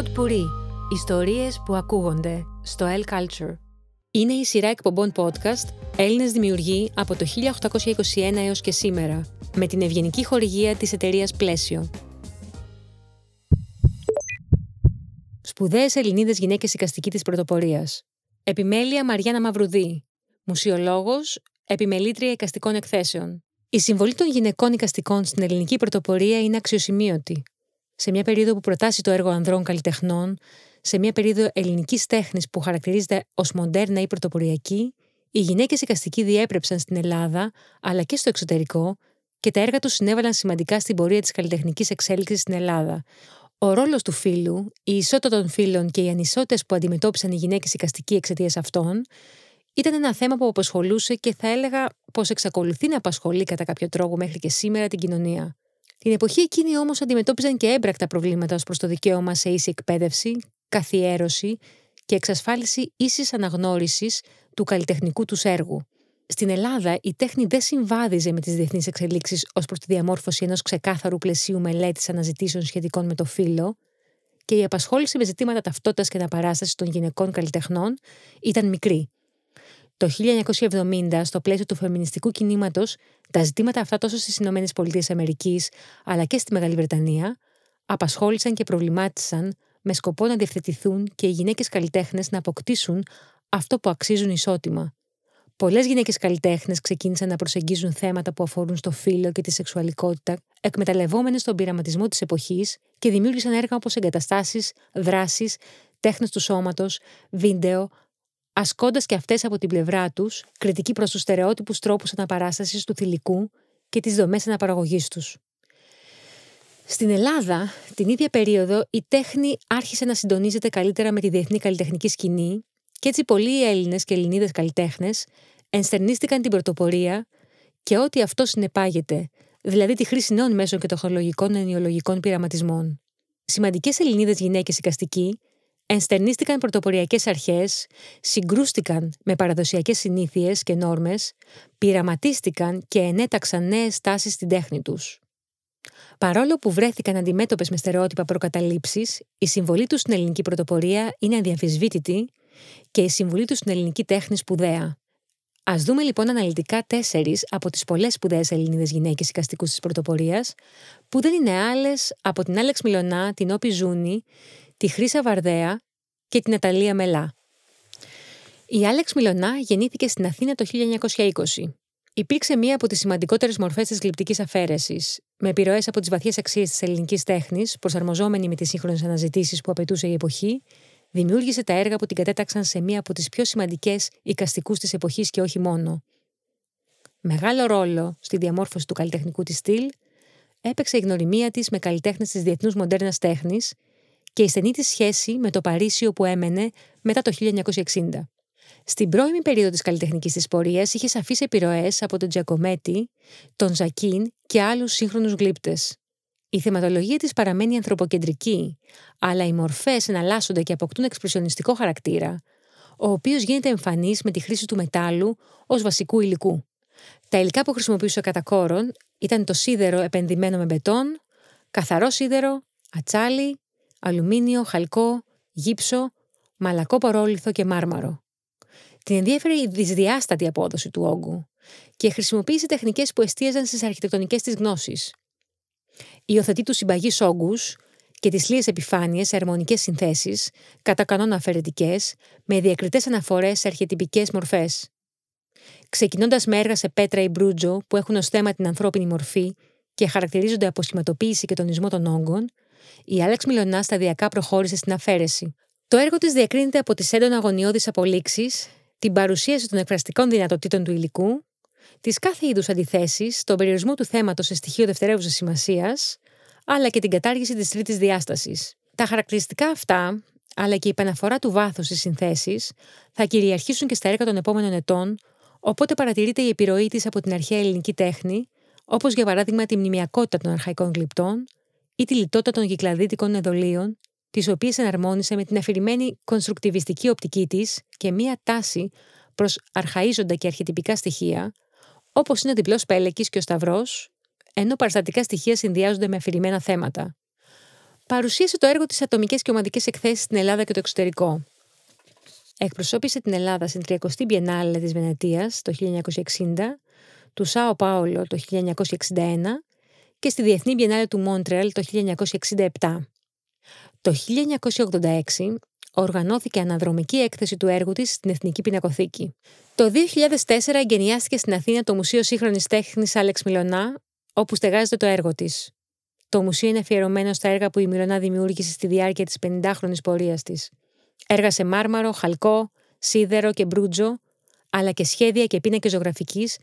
Pod Puri. Ιστορίες που ακούγονται στο El Culture. Είναι η σειρά εκπομπών podcast Έλληνες δημιουργοί από το 1821 έως και σήμερα, με την ευγενική χορηγία της εταιρείας Πλαίσιο. Σπουδαίες Ελληνίδες γυναίκες οικαστική της πρωτοπορίας. Επιμέλεια Μαριάννα Μαυρουδή. Μουσιολόγος, επιμελήτρια οικαστικών εκθέσεων. Η συμβολή των γυναικών οικαστικών στην ελληνική πρωτοπορία είναι αξιοσημείωτη. Σε μια περίοδο που προτάσει το έργο ανδρών καλλιτεχνών, σε μια περίοδο ελληνικής τέχνης που χαρακτηρίζεται ως μοντέρνα ή πρωτοποριακή, οι γυναίκες οικαστικοί διέπρεψαν στην Ελλάδα αλλά και στο εξωτερικό και τα έργα τους συνέβαλαν σημαντικά στην πορεία της καλλιτεχνικής εξέλιξης στην Ελλάδα. Ο ρόλος του φίλου, η ισότητα των φίλων και οι ανισότητες που αντιμετώπισαν οι γυναίκες οικαστικοί εξαιτίας αυτών, ήταν ένα θέμα που απασχολούσε και θα έλεγα πως εξακολουθεί να απασχολεί κατά κάποιο τρόπο μέχρι και σήμερα την κοινωνία. Την εποχή εκείνη όμως αντιμετώπιζαν και έμπρακτα προβλήματα ως προς το δικαίωμα σε ίση εκπαίδευση, καθιέρωση και εξασφάλιση ίσης αναγνώρισης του καλλιτεχνικού τους έργου. Στην Ελλάδα, η τέχνη δεν συμβάδιζε με τις διεθνείς εξελίξεις ως προς τη διαμόρφωση ενός ξεκάθαρου πλαισίου μελέτης αναζητήσεων σχετικών με το φύλλο, και η απασχόληση με ζητήματα ταυτότητας και αναπαράστασης των γυναικών καλλιτεχνών ήταν μικρή. Το 1970, στο πλαίσιο του φεμινιστικού κινήματος, τα ζητήματα αυτά τόσο στις ΗΠΑ αλλά και στη Μεγάλη Βρετανία απασχόλησαν και προβλημάτισαν με σκοπό να διευθετηθούν και οι γυναίκες καλλιτέχνες να αποκτήσουν αυτό που αξίζουν ισότιμα. Πολλές γυναίκες καλλιτέχνες ξεκίνησαν να προσεγγίζουν θέματα που αφορούν στο φύλλο και τη σεξουαλικότητα, εκμεταλλευόμενες τον πειραματισμό της εποχής και δημιούργησαν έργα όπως εγκαταστάσεις, δράσεις, τέχνες του σώματος, βίντεο, ασκώντας και αυτές από την πλευρά τους κριτική προς τους στερεότυπους τρόπους αναπαράστασης του θηλυκού και τις δομές αναπαραγωγής τους. Στην Ελλάδα, την ίδια περίοδο, η τέχνη άρχισε να συντονίζεται καλύτερα με τη διεθνή καλλιτεχνική σκηνή και έτσι πολλοί Έλληνες και Ελληνίδες καλλιτέχνες ενστερνίστηκαν την πρωτοπορία και ό,τι αυτό συνεπάγεται, δηλαδή τη χρήση νέων μέσων και τεχνολογικών ενοιολογικών πειραματισμών. Σημαντικές Ελληνίδες γυναίκες οικαστικοί ενστερνίστηκαν πρωτοποριακές αρχές, συγκρούστηκαν με παραδοσιακές συνήθειες και νόρμες, πειραματίστηκαν και ενέταξαν νέες τάσεις στην τέχνη τους. Παρόλο που βρέθηκαν αντιμέτωπες με στερεότυπα προκαταλήψεις, η συμβολή τους στην ελληνική πρωτοπορία είναι αδιαμφισβήτητη και η συμβολή τους στην ελληνική τέχνη σπουδαία. Α δούμε λοιπόν αναλυτικά τέσσερις από τις πολλές σπουδαίες Ελληνίδες γυναίκες οικαστικούς της πρωτοπορίας, που δεν είναι άλλες από την Άλεξ Μιλονά, την Όπη Ζούνη, τη Χρύσα Βαρδέα και την Αταλία Μελά. Η Άλεξ Μιλονά γεννήθηκε στην Αθήνα το 1920. Υπήρξε μία από τις σημαντικότερες μορφές της γλυπτικής αφαίρεσης, με επιρροές από τις βαθιές αξίες της ελληνικής τέχνης, προσαρμοζόμενη με τις σύγχρονες αναζητήσεις που απαιτούσε η εποχή, δημιούργησε τα έργα που την κατέταξαν σε μία από τις πιο σημαντικές οικαστικού της εποχής και όχι μόνο. Μεγάλο ρόλο στη διαμόρφωση του καλλιτεχνικού της στυλ έπαιξε η γνωριμία της με καλλιτέχνες της διεθνούς μοντέρνας τέχνης και η στενή της σχέση με το Παρίσι που έμενε μετά το 1960. Στην πρώιμη περίοδο της καλλιτεχνικής της πορείας είχε σαφείς επιρροές από τον Τζακομέτη, τον Ζακίν και άλλους σύγχρονους γλύπτες. Η θεματολογία της παραμένει ανθρωποκεντρική, αλλά οι μορφές εναλλάσσονται και αποκτούν εξπρεσιονιστικό χαρακτήρα, ο οποίος γίνεται εμφανής με τη χρήση του μετάλλου ως βασικού υλικού. Τα υλικά που χρησιμοποιούσε ο κατακόρον ήταν το σίδερο επενδυμένο με μπετόν, καθαρό σίδερο, ατσάλι, αλουμίνιο, χαλκό, γύψο, μαλακό παρόλιθο και μάρμαρο. Την ενδιαφέρει η δυσδιάστατη απόδοση του όγκου και χρησιμοποίησε τεχνικές που εστίαζαν στις αρχιτεκτονικές της γνώσεις. Υιοθετεί τους συμπαγείς όγκους και τις λίε επιφάνειες σε αρμονικές συνθέσεις, κατά κανόνα αφαιρετικές, με διακριτές αναφορές σε αρχιετυπικές μορφές. Ξεκινώντας με έργα σε πέτρα ή μπρούτζο που έχουν ως θέμα την ανθρώπινη μορφή και χαρακτηρίζονται από σχηματοποίηση και τονισμό των όγκων, η Άλεξ Μιλονά σταδιακά προχώρησε στην αφαίρεση. Το έργο της διακρίνεται από τις έντονα αγωνιώδεις απολύξεις, την παρουσίαση των εκφραστικών δυνατοτήτων του υλικού, τις κάθε είδους αντιθέσεις, τον περιορισμό του θέματος σε στοιχείο δευτερεύουσα σημασίας, αλλά και την κατάργηση της τρίτης διάστασης. Τα χαρακτηριστικά αυτά, αλλά και η επαναφορά του βάθους στις συνθέσεις, θα κυριαρχήσουν και στα έργα των επόμενων ετών, οπότε παρατηρείται η επιρροή της από την αρχαία ελληνική τέχνη, όπως για παράδειγμα τη μνημιακότητα των αρχαϊκών γλυπτών, ή τη λιτότητα των κυκλαδίτικων εδωλίων, τις οποίες εναρμόνισε με την αφηρημένη κονστρουκτιβιστική οπτική της και μία τάση προς αρχαίζοντα και αρχιτυπικά στοιχεία, όπως είναι ο διπλός πέλεκης και ο σταυρός, ενώ παραστατικά στοιχεία συνδυάζονται με αφηρημένα θέματα. παρουσίασε το έργο της ατομικές και ομαδικές εκθέσεις στην Ελλάδα και το εξωτερικό. Εκπροσώπησε την Ελλάδα στην 30η Biennale της Βενετίας το 1960, του Σάο Πάολο το 1961 και στη Διεθνή Biennale του Μόντρεαλ το 1967. Το 1986 οργανώθηκε αναδρομική έκθεση του έργου της στην Εθνική Πινακοθήκη. Το 2004 εγκαινιάστηκε στην Αθήνα το Μουσείο Σύγχρονης Τέχνης Άλεξ Μιλονά, όπου στεγάζεται το έργο της. Το μουσείο είναι αφιερωμένο στα έργα που η Μιλονά δημιούργησε στη διάρκεια της 50χρονης πορείας της. Έργα σε μάρμαρο, χαλκό, σίδερο και μπρούτζο, αλλά και σχέδια και πίνακες ζωγραφικής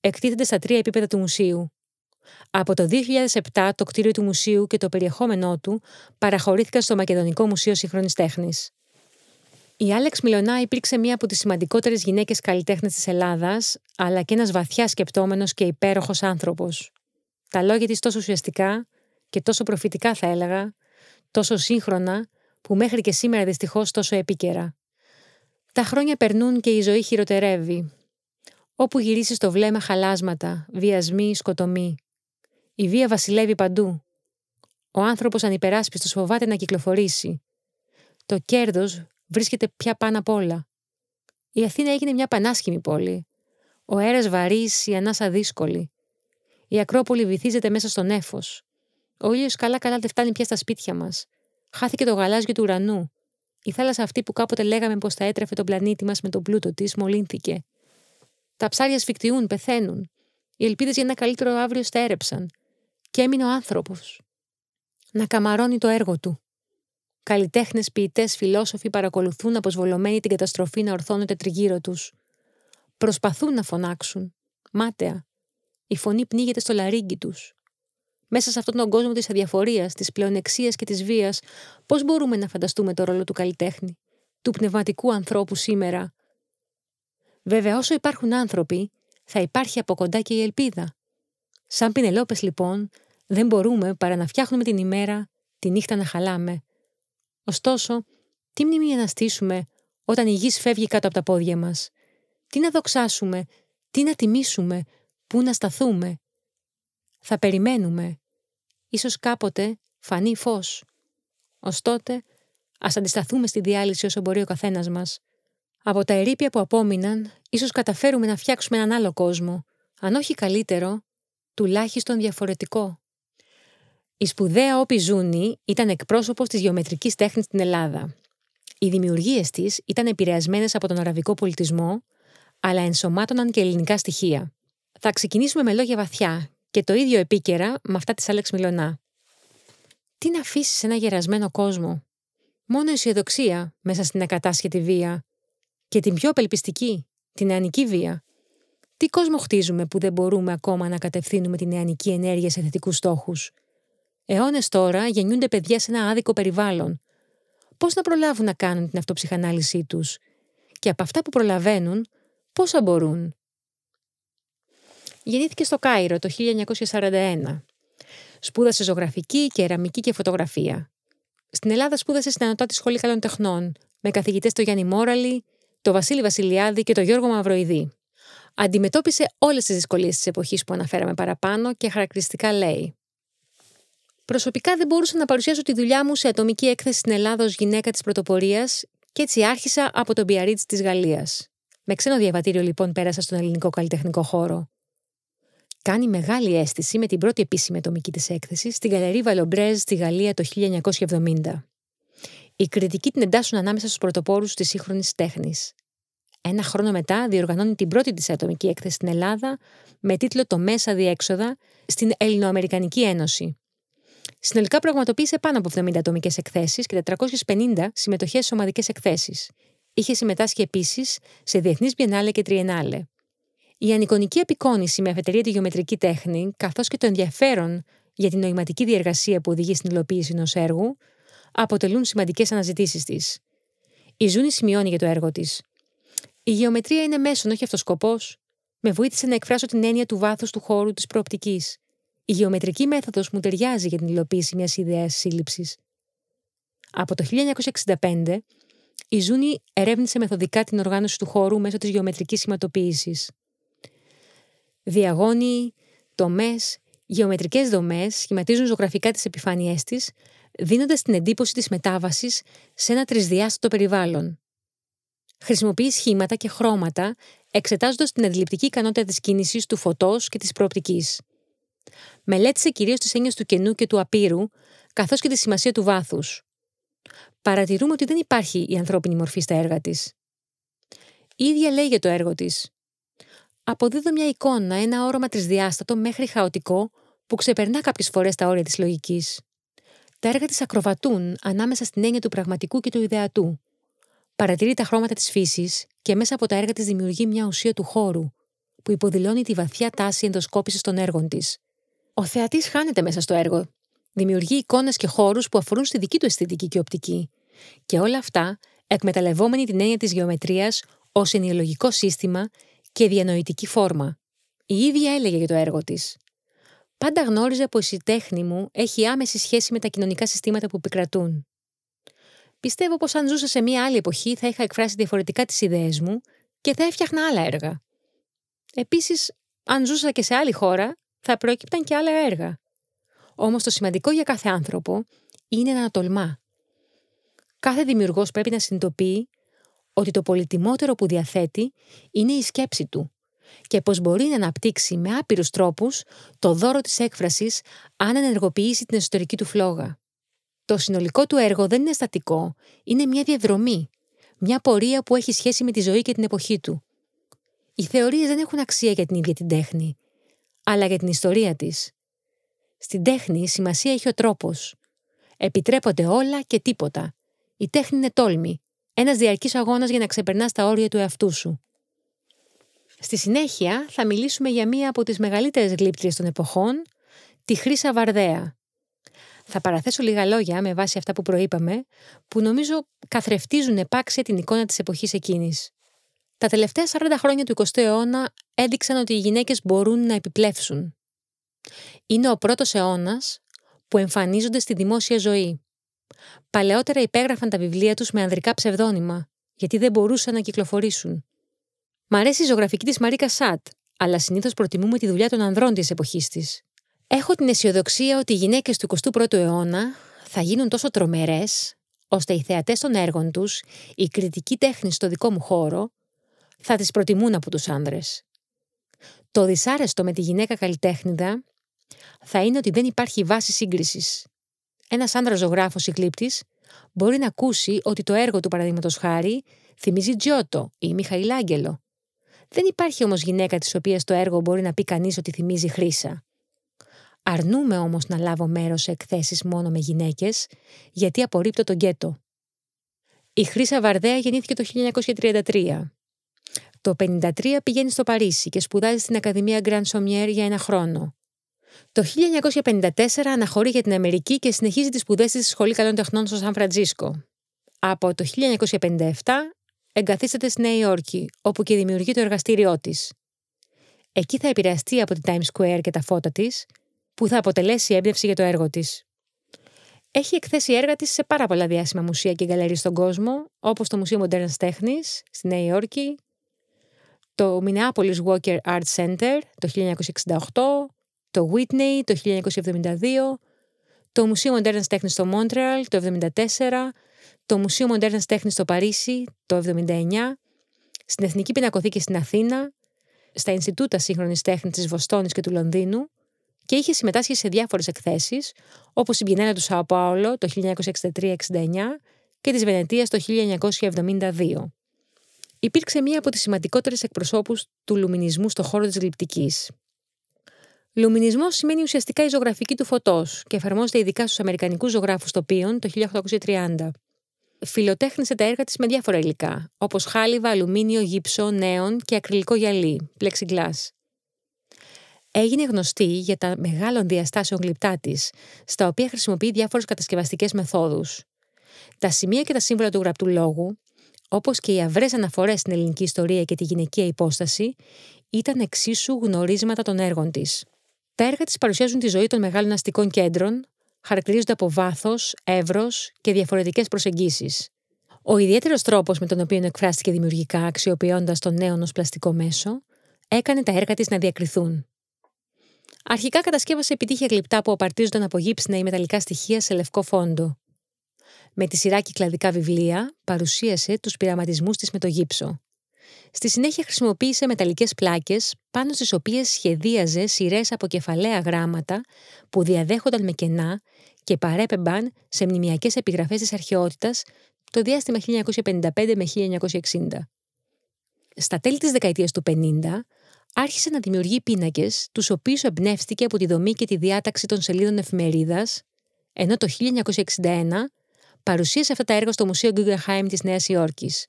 εκτίθενται στα τρία επίπεδα του μουσείου. Από το 2007 το κτίριο του μουσείου και το περιεχόμενό του παραχωρήθηκαν στο Μακεδονικό Μουσείο Σύγχρονης Τέχνης. Η Άλεξ Μιλονά υπήρξε μία από τις σημαντικότερες γυναίκες καλλιτέχνες της Ελλάδας, αλλά και ένας βαθιάς σκεπτόμενος και υπέροχος άνθρωπος. Τα λόγια της τόσο ουσιαστικά και τόσο προφητικά, θα έλεγα, τόσο σύγχρονα, που μέχρι και σήμερα δυστυχώς τόσο επίκαιρα. Τα χρόνια περνούν και η ζωή χειροτερεύει. Όπου γυρίσεις το βλέμμα χαλάσματα, βιασμοί, σκοτωμοί. Η βία βασιλεύει παντού. Ο άνθρωπος ανυπεράσπιστος φοβάται να κυκλοφορήσει. Το κέρδος βρίσκεται πια πάνω απ' όλα. Η Αθήνα έγινε μια πανάσχημη πόλη. Ο αέρας βαρύς, η ανάσα δύσκολη. Η Ακρόπολη βυθίζεται μέσα στον έφος. Ο ήλιος καλά-καλά δεν φτάνει πια στα σπίτια μας. Χάθηκε το γαλάζιο του ουρανού. Η θάλασσα αυτή που κάποτε λέγαμε πως θα έτρεφε τον πλανήτη μας με τον πλούτο της, μολύνθηκε. Τα ψάρια σφιχτιούν, πεθαίνουν. Οι ελπίδες για ένα καλύτερο αύριο στέρεψαν. Και έμεινε ο άνθρωπος. Να καμαρώνει το έργο του. Καλλιτέχνες, ποιητές, φιλόσοφοι παρακολουθούν αποσβολωμένοι την καταστροφή να ορθώνεται τριγύρω τους. Προσπαθούν να φωνάξουν. Μάταια. Η φωνή πνίγεται στο λαρίγκι τους. Μέσα σε αυτόν τον κόσμο της αδιαφορίας, της πλεονεξίας και της βίας, πώς μπορούμε να φανταστούμε το ρόλο του καλλιτέχνη, του πνευματικού ανθρώπου σήμερα; Βέβαια, όσο υπάρχουν άνθρωποι, θα υπάρχει από κοντά και η ελπίδα. Σαν πινελόπες, λοιπόν, δεν μπορούμε παρά να φτιάχνουμε την ημέρα, τη νύχτα να χαλάμε. Ωστόσο, τι μνήμη να στήσουμε όταν η γης φεύγει κάτω από τα πόδια μας; Τι να δοξάσουμε, τι να τιμήσουμε, πού να σταθούμε; Θα περιμένουμε. Ίσως κάποτε φανεί φως. Ωστότε, ας αντισταθούμε στη διάλυση όσο μπορεί ο καθένας μας. Από τα ερήπια που απόμειναν, ίσως καταφέρουμε να φτιάξουμε έναν άλλο κόσμο. Αν όχι καλύτερο, τουλάχιστον διαφορετικό. Η σπουδαία Όπη Ζούνη ήταν εκπρόσωπος της γεωμετρικής τέχνης στην Ελλάδα. Οι δημιουργίες της ήταν επηρεασμένες από τον αραβικό πολιτισμό, αλλά ενσωμάτωναν και ελληνικά στοιχεία. Θα ξεκινήσουμε με λόγια βαθιά και το ίδιο επίκαιρα με αυτά της Άλεξ Μιλονά. Τι να αφήσεις σε ένα γερασμένο κόσμο; Μόνο αισιοδοξία μέσα στην ακατάσχετη βία. Και την πιο απελπιστική, την νεανική βία. Τι κόσμο χτίζουμε που δεν μπορούμε ακόμα να κατευθύνουμε την νεανική ενέργεια σε θετικούς στόχους; Αιώνες τώρα γεννιούνται παιδιά σε ένα άδικο περιβάλλον. Πώς να προλάβουν να κάνουν την αυτοψυχανάλυση τους, και από αυτά που προλαβαίνουν, πόσα μπορούν; Γεννήθηκε στο Κάιρο το 1941. Σπούδασε ζωγραφική, κεραμική και φωτογραφία. Στην Ελλάδα σπούδασε στην Ανωτάτη Σχολή Καλών Τεχνών, με καθηγητές το Γιάννη Μόραλη, το Βασίλη Βασιλιάδη και το Γιώργο Μαυροειδή. Αντιμετώπισε όλες τις δυσκολίες της εποχής που αναφέραμε παραπάνω και χαρακτηριστικά λέει. Προσωπικά δεν μπορούσα να παρουσιάσω τη δουλειά μου σε ατομική έκθεση στην Ελλάδα ως γυναίκα της πρωτοπορίας και έτσι άρχισα από τον Πιαρίτ της Γαλλίας. Με ξένο διαβατήριο λοιπόν πέρασα στον ελληνικό καλλιτεχνικό χώρο. Κάνει μεγάλη αίσθηση με την πρώτη επίσημη ατομική της έκθεση στην Γαλερή Βαλομπρέζ στη Γαλλία το 1970. Οι κριτικοί την εντάσσουν ανάμεσα στους πρωτοπόρους της σύγχρονης τέχνης. Ένα χρόνο μετά διοργανώνει την πρώτη της ατομική έκθεση στην Ελλάδα με τίτλο Το Μέσα Διέξοδα στην Ελληνοαμερικανική Ένωση. Συνολικά πραγματοποίησε πάνω από 70 ατομικές εκθέσεις και 450 συμμετοχές σε ομαδικές εκθέσεις. Είχε συμμετάσχει επίσης σε διεθνείς Biennale και Τριενάλε. Η ανικονική απεικόνηση με αφετηρία τη γεωμετρική τέχνη, καθώς και το ενδιαφέρον για την νοηματική διεργασία που οδηγεί στην υλοποίηση ενός έργου, αποτελούν σημαντικές αναζητήσεις της. Η Ζούνη σημειώνει για το έργο της. Η γεωμετρία είναι μέσον, όχι αυτός σκοπός. Με βοήθησε να εκφράσω την έννοια του βάθους του χώρου της προοπτικής. Η γεωμετρική μέθοδος μου ταιριάζει για την υλοποίηση μιας ιδέας σύλληψης. Από το 1965, η Ζούνη ερεύνησε μεθοδικά την οργάνωση του χώρου μέσω της γεωμετρικής σηματοποίηση. Διαγώνιοι, τομές, γεωμετρικές δομές σχηματίζουν ζωγραφικά τις επιφάνειές της, δίνοντας την εντύπωση της μετάβασης σε ένα τρισδιάστατο περιβάλλον. Χρησιμοποιεί σχήματα και χρώματα, εξετάζοντας την αντιληπτική ικανότητα της κίνησης, του φωτός και της προοπτικής. Μελέτησε κυρίως τις έννοιες του κενού και του απείρου, καθώς και τη σημασία του βάθους. Παρατηρούμε ότι δεν υπάρχει η ανθρώπινη μορφή στα έργα της. Η ίδια λέει για το έργο της. Αποδίδω μια εικόνα, ένα όρομα τρισδιάστατο μέχρι χαοτικό που ξεπερνά κάποιες φορές τα όρια της λογικής. Τα έργα της ακροβατούν ανάμεσα στην έννοια του πραγματικού και του ιδεατού. Παρατηρεί τα χρώματα της φύσης και μέσα από τα έργα της δημιουργεί μια ουσία του χώρου, που υποδηλώνει τη βαθιά τάση ενδοσκόπησης των έργων της. Ο θεατής χάνεται μέσα στο έργο. Δημιουργεί εικόνες και χώρους που αφορούν στη δική του αισθητική και οπτική. Και όλα αυτά εκμεταλλευόμενη την έννοια της γεωμετρίας ως ενοιολογικό σύστημα και διανοητική φόρμα. Η ίδια έλεγε για το έργο της. Πάντα γνώριζα πως η τέχνη μου έχει άμεση σχέση με τα κοινωνικά συστήματα που επικρατούν. Πιστεύω πως αν ζούσα σε μια άλλη εποχή θα είχα εκφράσει διαφορετικά τις ιδέες μου και θα έφτιαχνα άλλα έργα. Επίσης, αν ζούσα και σε άλλη χώρα, θα προέκυπταν και άλλα έργα. Όμως το σημαντικό για κάθε άνθρωπο είναι να τολμά. Κάθε δημιουργός πρέπει να συνειδητοποιεί ότι το πολυτιμότερο που διαθέτει είναι η σκέψη του και πως μπορεί να αναπτύξει με άπειρους τρόπους το δώρο της έκφρασης αν ενεργοποιήσει την εσωτερική του φλόγα. Το συνολικό του έργο δεν είναι στατικό, είναι μια διαδρομή, μια πορεία που έχει σχέση με τη ζωή και την εποχή του. Οι θεωρίες δεν έχουν αξία για την ίδια την τέχνη, αλλά για την ιστορία της. Στην τέχνη σημασία έχει ο τρόπος. Επιτρέπονται όλα και τίποτα. Η τέχνη είναι τόλμη, ένας διαρκής αγώνας για να ξεπερνάς τα όρια του εαυτού σου. Στη συνέχεια θα μιλήσουμε για μία από τις μεγαλύτερες γλύπτριες των εποχών, τη Χρύσα Βαρδαία. Θα παραθέσω λίγα λόγια με βάση αυτά που προείπαμε, που νομίζω καθρεφτίζουν επάξια την εικόνα της εποχής εκείνης. Τα τελευταία 40 χρόνια του 20ου αιώνα έδειξαν ότι οι γυναίκες μπορούν να επιπλέψουν. Είναι ο πρώτος αιώνας που εμφανίζονται στη δημόσια ζωή. Παλαιότερα υπέγραφαν τα βιβλία τους με ανδρικά ψευδόνυμα, γιατί δεν μπορούσαν να κυκλοφορήσουν. Μ' αρέσει η ζωγραφική της Μαρίκα Σάτ, αλλά συνήθως προτιμούμε τη δουλειά των ανδρών της εποχής της. Έχω την αισιοδοξία ότι οι γυναίκες του 21ου αιώνα θα γίνουν τόσο τρομερές, ώστε οι θεατές των έργων τους, η κριτική τέχνης στο δικό μου χώρο, θα τις προτιμούν από τους άνδρες. Το δυσάρεστο με τη γυναίκα καλλιτέχνηδα θα είναι ότι δεν υπάρχει βάση σύγκρισης. Ένας άντρα ζωγράφος ή κλήπτη μπορεί να ακούσει ότι το έργο του, παραδείγματος χάρη, θυμίζει Τζιώτο ή Μιχαηλάγγελο δεν υπάρχει όμως γυναίκα της οποίας το έργο μπορεί να πει κανείς ότι θυμίζει χρήσα. Αρνούμε όμως να λάβω μέρος σε εκθέσεις μόνο με γυναίκες, γιατί απορρίπτω τον γκέτο. Η Χρύσα Βαρδέα γεννήθηκε το 1933. Το 1953 πηγαίνει στο Παρίσι και σπουδάζει στην Ακαδημία Grand Sommier για ένα χρόνο. Το 1954 αναχωρεί για την Αμερική και συνεχίζει τις σπουδές της στη Σχολή Καλών Τεχνών στο Σαν Φραντζίσκο. Από το 1957 εγκαθίσταται στη Νέα Υόρκη, όπου και δημιουργεί το εργαστήριό της. Εκεί θα επηρεαστεί από την Times Square και τα φώτα της, που θα αποτελέσει έμπνευση για το έργο της. Έχει εκθέσει έργα της σε πάρα πολλά διάσημα μουσεία και γκαλερί στον κόσμο, όπως το Μουσείο Μοντέρνας Τέχνης στη Νέα Υόρκη, το Minneapolis Walker Art Center το 1968, το Whitney το 1972, το Μουσείο Μοντέρνας Τέχνης στο Μόντρεαλ το 1974, το Μουσείο Μοντέρνας Τέχνης στο Παρίσι το 1979, στην Εθνική Πινακοθήκη στην Αθήνα, στα Ινστιτούτα Σύγχρονης Τέχνης της Βοστόνης και του Λονδίνου και είχε συμμετάσχει σε διάφορες εκθέσεις, όπως η Μπιενέλα του Σαο Πάολο το 1963-69 και της Βενετίας το 1972. Υπήρξε μία από τις σημαντικότερες εκπροσώπους του λουμινισμού στο χώρο της γλυπτικής. Λουμινισμός σημαίνει ουσιαστικά η ζωγραφική του φωτός και εφαρμόζεται ειδικά στους Αμερικανικούς ζωγράφους τοπίων το 1830 φιλοτέχνησε τα έργα της με διάφορα υλικά, όπως χάλιβα, αλουμίνιο, γύψο, νέον και ακριλικό γυαλί, plexiglass. Έγινε γνωστή για τα μεγάλων διαστάσεων γλυπτά της, στα οποία χρησιμοποιεί διάφορες κατασκευαστικές μεθόδους. Τα σημεία και τα σύμβολα του γραπτού λόγου, όπως και οι αυρέ αναφορές στην ελληνική ιστορία και τη γυναικεία υπόσταση, ήταν εξίσου γνωρίσματα των έργων της. Τα έργα της παρουσιάζουν τη ζωή των μεγάλων αστικών κέντρων, χαρακτηρίζονται από βάθος, εύρος και διαφορετικές προσεγγίσεις. Ο ιδιαίτερος τρόπος με τον οποίο εκφράστηκε δημιουργικά, αξιοποιώντας τον νέο ω πλαστικό μέσο, έκανε τα έργα της να διακριθούν. Αρχικά κατασκεύασε επιτύχια γλυπτά που απαρτίζονταν από γύψινα ή μεταλλικά στοιχεία σε λευκό φόντο. Με τη σειρά κυκλαδικά βιβλία παρουσίασε τους πειραματισμούς της με το γύψο. Στη συνέχεια χρησιμοποίησε μεταλλικές πλάκες πάνω στις οποίες σχεδίαζε σειρές από κεφαλαία γράμματα που διαδέχονταν με κενά και παρέπεμπαν σε μνημιακές επιγραφές της αρχαιότητας το διάστημα 1955 με 1960. Στα τέλη της δεκαετίας του 50 άρχισε να δημιουργεί πίνακες, τους οποίους εμπνεύστηκε από τη δομή και τη διάταξη των σελίδων εφημερίδας, ενώ το 1961 παρουσίασε αυτά τα έργα στο Μουσείο Guggenheim της Νέας Υόρκης.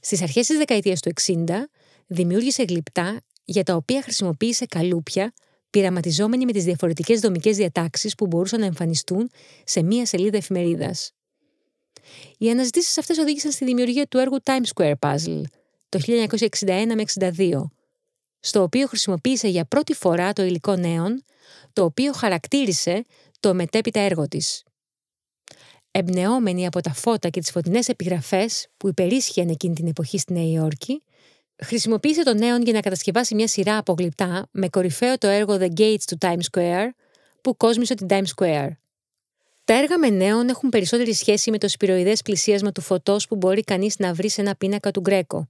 Στις αρχές της δεκαετίας του 60 δημιούργησε γλυπτά για τα οποία χρησιμοποίησε καλούπια πειραματιζόμενοι με τις διαφορετικές δομικές διατάξεις που μπορούσαν να εμφανιστούν σε μία σελίδα εφημερίδας. Οι αναζητήσεις αυτές οδήγησαν στη δημιουργία του έργου Times Square Puzzle το 1961 με 62, στο οποίο χρησιμοποίησε για πρώτη φορά το υλικό νέων, το οποίο χαρακτήρισε το μετέπειτα έργο της. Εμπνεόμενη από τα φώτα και τις φωτεινές επιγραφές που υπερίσχυαν εκείνη την εποχή στη Νέα Υόρκη, χρησιμοποίησε το νέον για να κατασκευάσει μια σειρά από γλυπτά με κορυφαίο το έργο The Gates του Times Square, που κόσμησε την Times Square. Τα έργα με νέον έχουν περισσότερη σχέση με το σπυροειδές πλησίασμα του φωτός που μπορεί κανείς να βρει σε ένα πίνακα του Γκρέκο.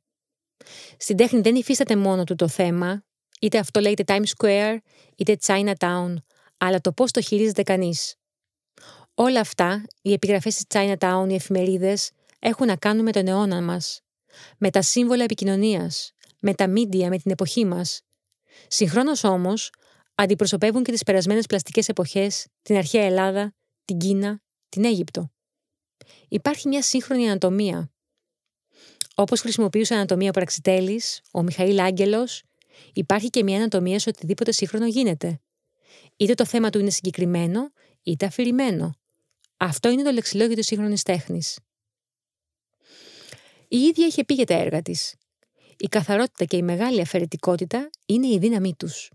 Στην τέχνη δεν υφίσταται μόνο του το θέμα, είτε αυτό λέγεται Times Square, είτε Chinatown, αλλά το πώς το χειρίζεται κανείς. Όλα αυτά, οι επιγραφές της Chinatown, οι εφημερίδες, έχουν να κάνουν με τον αιώνα μας, με τα σύμβολα επικοινωνίας, με τα μίντια, με την εποχή μας. Συγχρόνως όμως, αντιπροσωπεύουν και τις περασμένες πλαστικές εποχές, την αρχαία Ελλάδα, την Κίνα, την Αίγυπτο. Υπάρχει μια σύγχρονη ανατομία, Όπως χρησιμοποιούσε ανατομία Πραξιτέλης, ο Μιχαήλ Άγγελος, υπάρχει και μια ανατομία σε οτιδήποτε σύγχρονο γίνεται. Είτε το θέμα του είναι συγκεκριμένο, είτε αφηρημένο. Αυτό είναι το λεξιλόγιο της σύγχρονης τέχνης. Η ίδια είχε πει για τα έργα της. Η καθαρότητα και η μεγάλη αφαιρετικότητα είναι η δύναμή τους.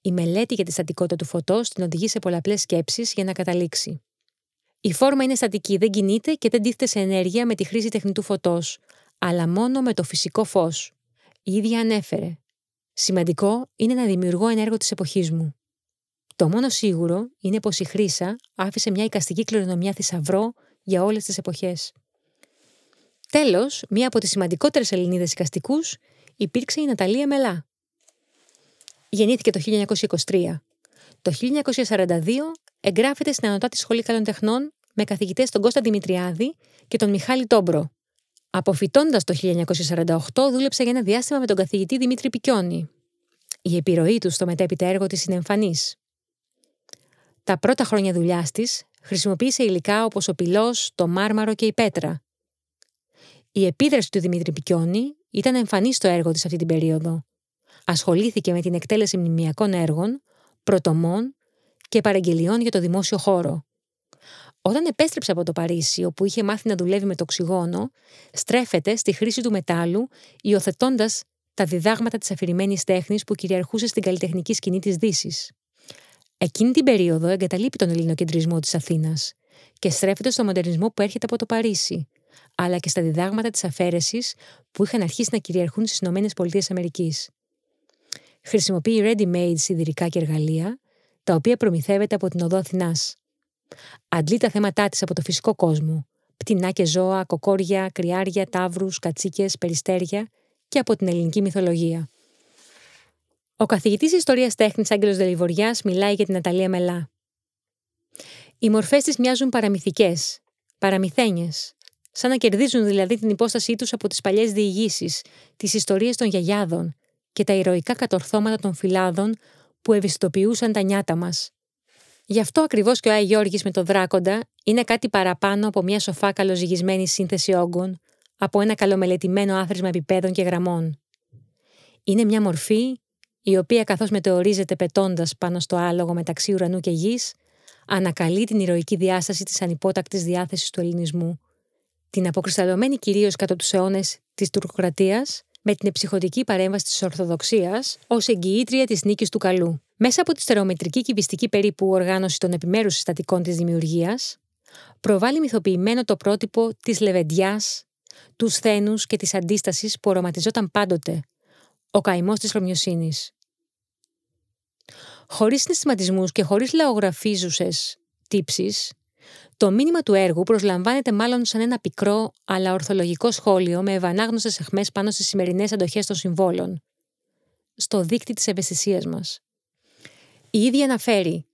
Η μελέτη για τη στατικότητα του φωτός την οδηγεί σε πολλαπλές σκέψεις για να καταλήξει. Η φόρμα είναι στατική, δεν κινείται και δεν τίθεται σε ενέργεια με τη χρήση τεχνητού φωτός, αλλά μόνο με το φυσικό φως. Η ίδια ανέφερε. Σημαντικό είναι να δημιουργώ ένα έργο της εποχής μου. Το μόνο σίγουρο είναι πως η Χρύσα άφησε μια οικαστική κληρονομιά θησαυρό για όλες τις εποχές. Τέλος, μία από τις σημαντικότερες Ελληνίδες οικαστικούς υπήρξε η Ναταλία Μελά. Γεννήθηκε το 1923. Το 1942 εγγράφεται στην Ανωτάτη Σχολή Καλών Τεχνών με καθηγητές τον Κώστα Δημητριάδη και τον Μιχάλη Τόμπρο. Αποφυτώντας το 1948, δούλεψε για ένα διάστημα με τον καθηγητή Δημήτρη Πικιόνη. Η επιρροή του στο μετέπειτα έργο της είναι εμφανής. Τα πρώτα χρόνια δουλειάς της χρησιμοποίησε υλικά όπως ο πυλός, το μάρμαρο και η πέτρα. Η επίδραση του Δημήτρη Πικιόνη ήταν εμφανής στο έργο της αυτή την περίοδο. Ασχολήθηκε με την εκτέλεση μνημιακών έργων, πρωτομών και παραγγελιών για το δημόσιο χώρο. Όταν επέστρεψε από το Παρίσι, όπου είχε μάθει να δουλεύει με το οξυγόνο, στρέφεται στη χρήση του μετάλλου, υιοθετώντας τα διδάγματα της αφηρημένης τέχνης που κυριαρχούσε στην καλλιτεχνική σκηνή της Δύσης. Εκείνη την περίοδο εγκαταλείπει τον ελληνοκεντρισμό της Αθήνας και στρέφεται στο μοντερνισμό που έρχεται από το Παρίσι, αλλά και στα διδάγματα της αφαίρεσης που είχαν αρχίσει να κυριαρχούν στις ΗΠΑ. Χρησιμοποιεί ready-made σιδηρικά και εργαλεία, τα οποία προμηθεύεται από την οδό Αθηνάς. Αντλεί τα θέματά της από το φυσικό κόσμο, πτηνά και ζώα, κοκόρια, κρυάρια, τάβρου, κατσίκες, περιστέρια και από την ελληνική μυθολογία. Ο καθηγητής Ιστορίας Τέχνης Άγγελος Δελιβοριάς μιλάει για την Αταλία Μελά. Οι μορφές της μοιάζουν παραμυθικές, παραμυθένιες, σαν να κερδίζουν δηλαδή την υπόστασή τους από τις παλιές διηγήσεις, τις ιστορίες των γιαγιάδων και τα ηρωικά κατορθώματα των φυλάδων που ευαισθητοποιούσαν τα νιάτα μας. Γι' αυτό ακριβώς και ο Άι Γιώργης με τον Δράκοντα είναι κάτι παραπάνω από μια σοφά καλοζυγισμένη σύνθεση όγκων, από ένα καλομελετημένο άθροισμα επιπέδων και γραμμών. Είναι μια μορφή η οποία καθώς μετεωρίζεται πετώντας πάνω στο άλογο μεταξύ ουρανού και γης, ανακαλεί την ηρωική διάσταση της ανυπότακτης διάθεσης του ελληνισμού, την αποκρισταλωμένη κυρίως κατά τους αιώνες της τουρκοκρατίας με την εψυχωτική παρέμβαση της Ορθοδοξίας ως εγγυήτρια της νίκης του καλού. Μέσα από τη στερεομετρική κυβιστική περίπου οργάνωση των επιμέρους συστατικών της δημιουργίας, προβάλλει μυθοποιημένο το πρότυπο της λεβεντιάς, του σθένους και της αντίστασης που οραματιζόταν πάντοτε, ο καημός της χρωμιοσύνη. Χωρίς συναισθηματισμούς και χωρίς λαογραφίζουσες τύψεις, το μήνυμα του έργου προσλαμβάνεται μάλλον σαν ένα πικρό αλλά ορθολογικό σχόλιο με ευανάγνωστες αιχμές πάνω στις σημερινές αντοχές των συμβόλων. Στο δίκτυ της ευαισθησίας μας. Η ίδια αναφέρει: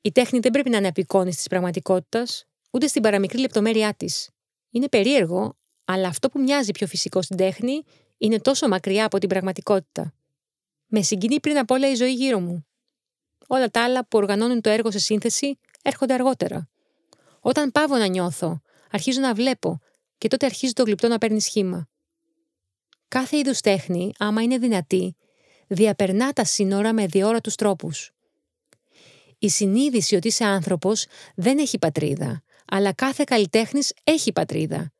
Η τέχνη δεν πρέπει να είναι απεικόνης της πραγματικότητας, ούτε στην παραμικρή λεπτομέρειά της. Είναι περίεργο, αλλά αυτό που μοιάζει πιο φυσικό στην τέχνη είναι τόσο μακριά από την πραγματικότητα. Με συγκινεί πριν απ' όλα η ζωή γύρω μου. Όλα τα άλλα που οργανώνουν το έργο σε σύνθεση έρχονται αργότερα. Όταν πάω να νιώθω, αρχίζω να βλέπω και τότε αρχίζει το γλυπτό να παίρνει σχήμα. Κάθε είδους τέχνη, άμα είναι δυνατή, διαπερνά τα σύνορα με διόρατους τρόπους. Η συνείδηση ότι είσαι άνθρωπος δεν έχει πατρίδα, αλλά κάθε καλλιτέχνης έχει πατρίδα.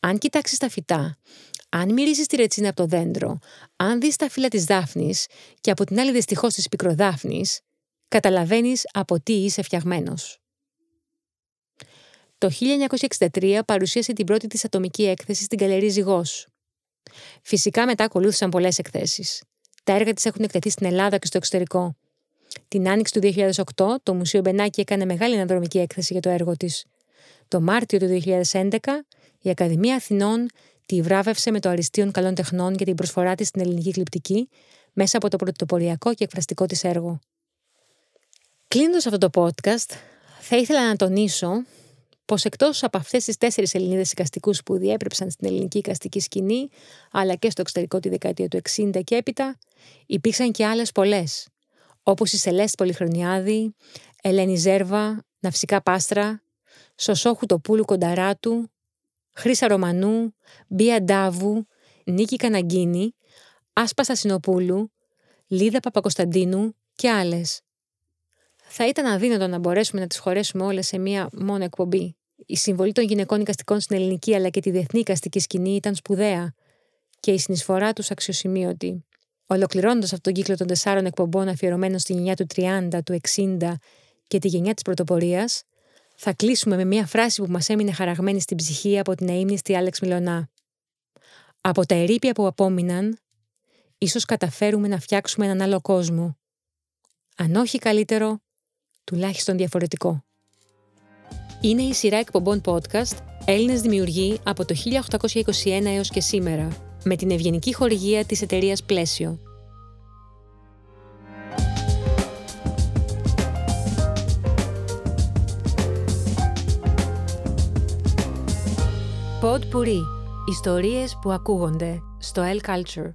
Αν κοιτάξεις τα φυτά, αν μυρίσει τη ρετσίνα από το δέντρο, αν δεις τα φύλλα της Δάφνης και από την άλλη δυστυχώς της πικροδάφνης, καταλαβαίνεις από τι είσαι φτιαγμένος. Το 1963 παρουσίασε την πρώτη της ατομική έκθεση στην Καλερή Ζυγός. Φυσικά μετά ακολούθησαν πολλές εκθέσεις. Τα έργα της έχουν εκτεθεί στην Ελλάδα και στο εξωτερικό. Την άνοιξη του 2008, το Μουσείο Μπενάκη έκανε μεγάλη αναδρομική έκθεση για το έργο της. Το Μάρτιο του 2011, η Ακαδημία Αθηνών τη βράβευσε με το Αριστείων Καλών Τεχνών για την προσφορά της στην ελληνική κλειπτική μέσα από το πρωτοποριακό και εκφραστικό της έργο. Κλείνοντας αυτό το podcast, θα ήθελα να τονίσω πως εκτός από αυτές τις τέσσερις Ελληνίδες οικαστικούς που διέπρεψαν στην ελληνική οικαστική σκηνή, αλλά και στο εξωτερικό τη δεκαετία του 60 και έπειτα, υπήρξαν και άλλες πολλές, όπως η Σελέστ Πολυχρονιάδη, Ελένη Ζέρβα, Ναυσικά Πάστρα, Σωσόχου Τοπούλου Κονταράτου, Χρύσα Ρωμανού, Μπία Ντάβου, Νίκη Καναγκίνη, Άσπα Σασινοπούλου, Λίδα Παπακοσταντίνου και άλλες. Θα ήταν αδύνατο να μπορέσουμε να τις χωρέσουμε όλες σε μία μόνο εκπομπή. Η συμβολή των γυναικών οικαστικών στην ελληνική αλλά και τη διεθνή οικαστική σκηνή ήταν σπουδαία και η συνεισφορά τους αξιοσημείωτη. Ολοκληρώνοντας αυτόν τον κύκλο των τεσσάρων εκπομπών αφιερωμένων στη γενιά του 30, του 60 και τη γενιά της πρωτοπορίας, θα κλείσουμε με μια φράση που μας έμεινε χαραγμένη στην ψυχή από την αείμνηστη Άλεξ Μιλονά. Από τα ερήπια που απόμειναν, ίσως καταφέρουμε να φτιάξουμε έναν άλλο κόσμο. Αν όχι καλύτερο, τουλάχιστον διαφορετικό. Είναι η σειρά εκπομπών podcast Έλληνες δημιουργοί από το 1821 έως και σήμερα, με την ευγενική χορηγία της εταιρείας Πλαίσιο. Pod Puri. Ιστορίες που ακούγονται στο L Culture.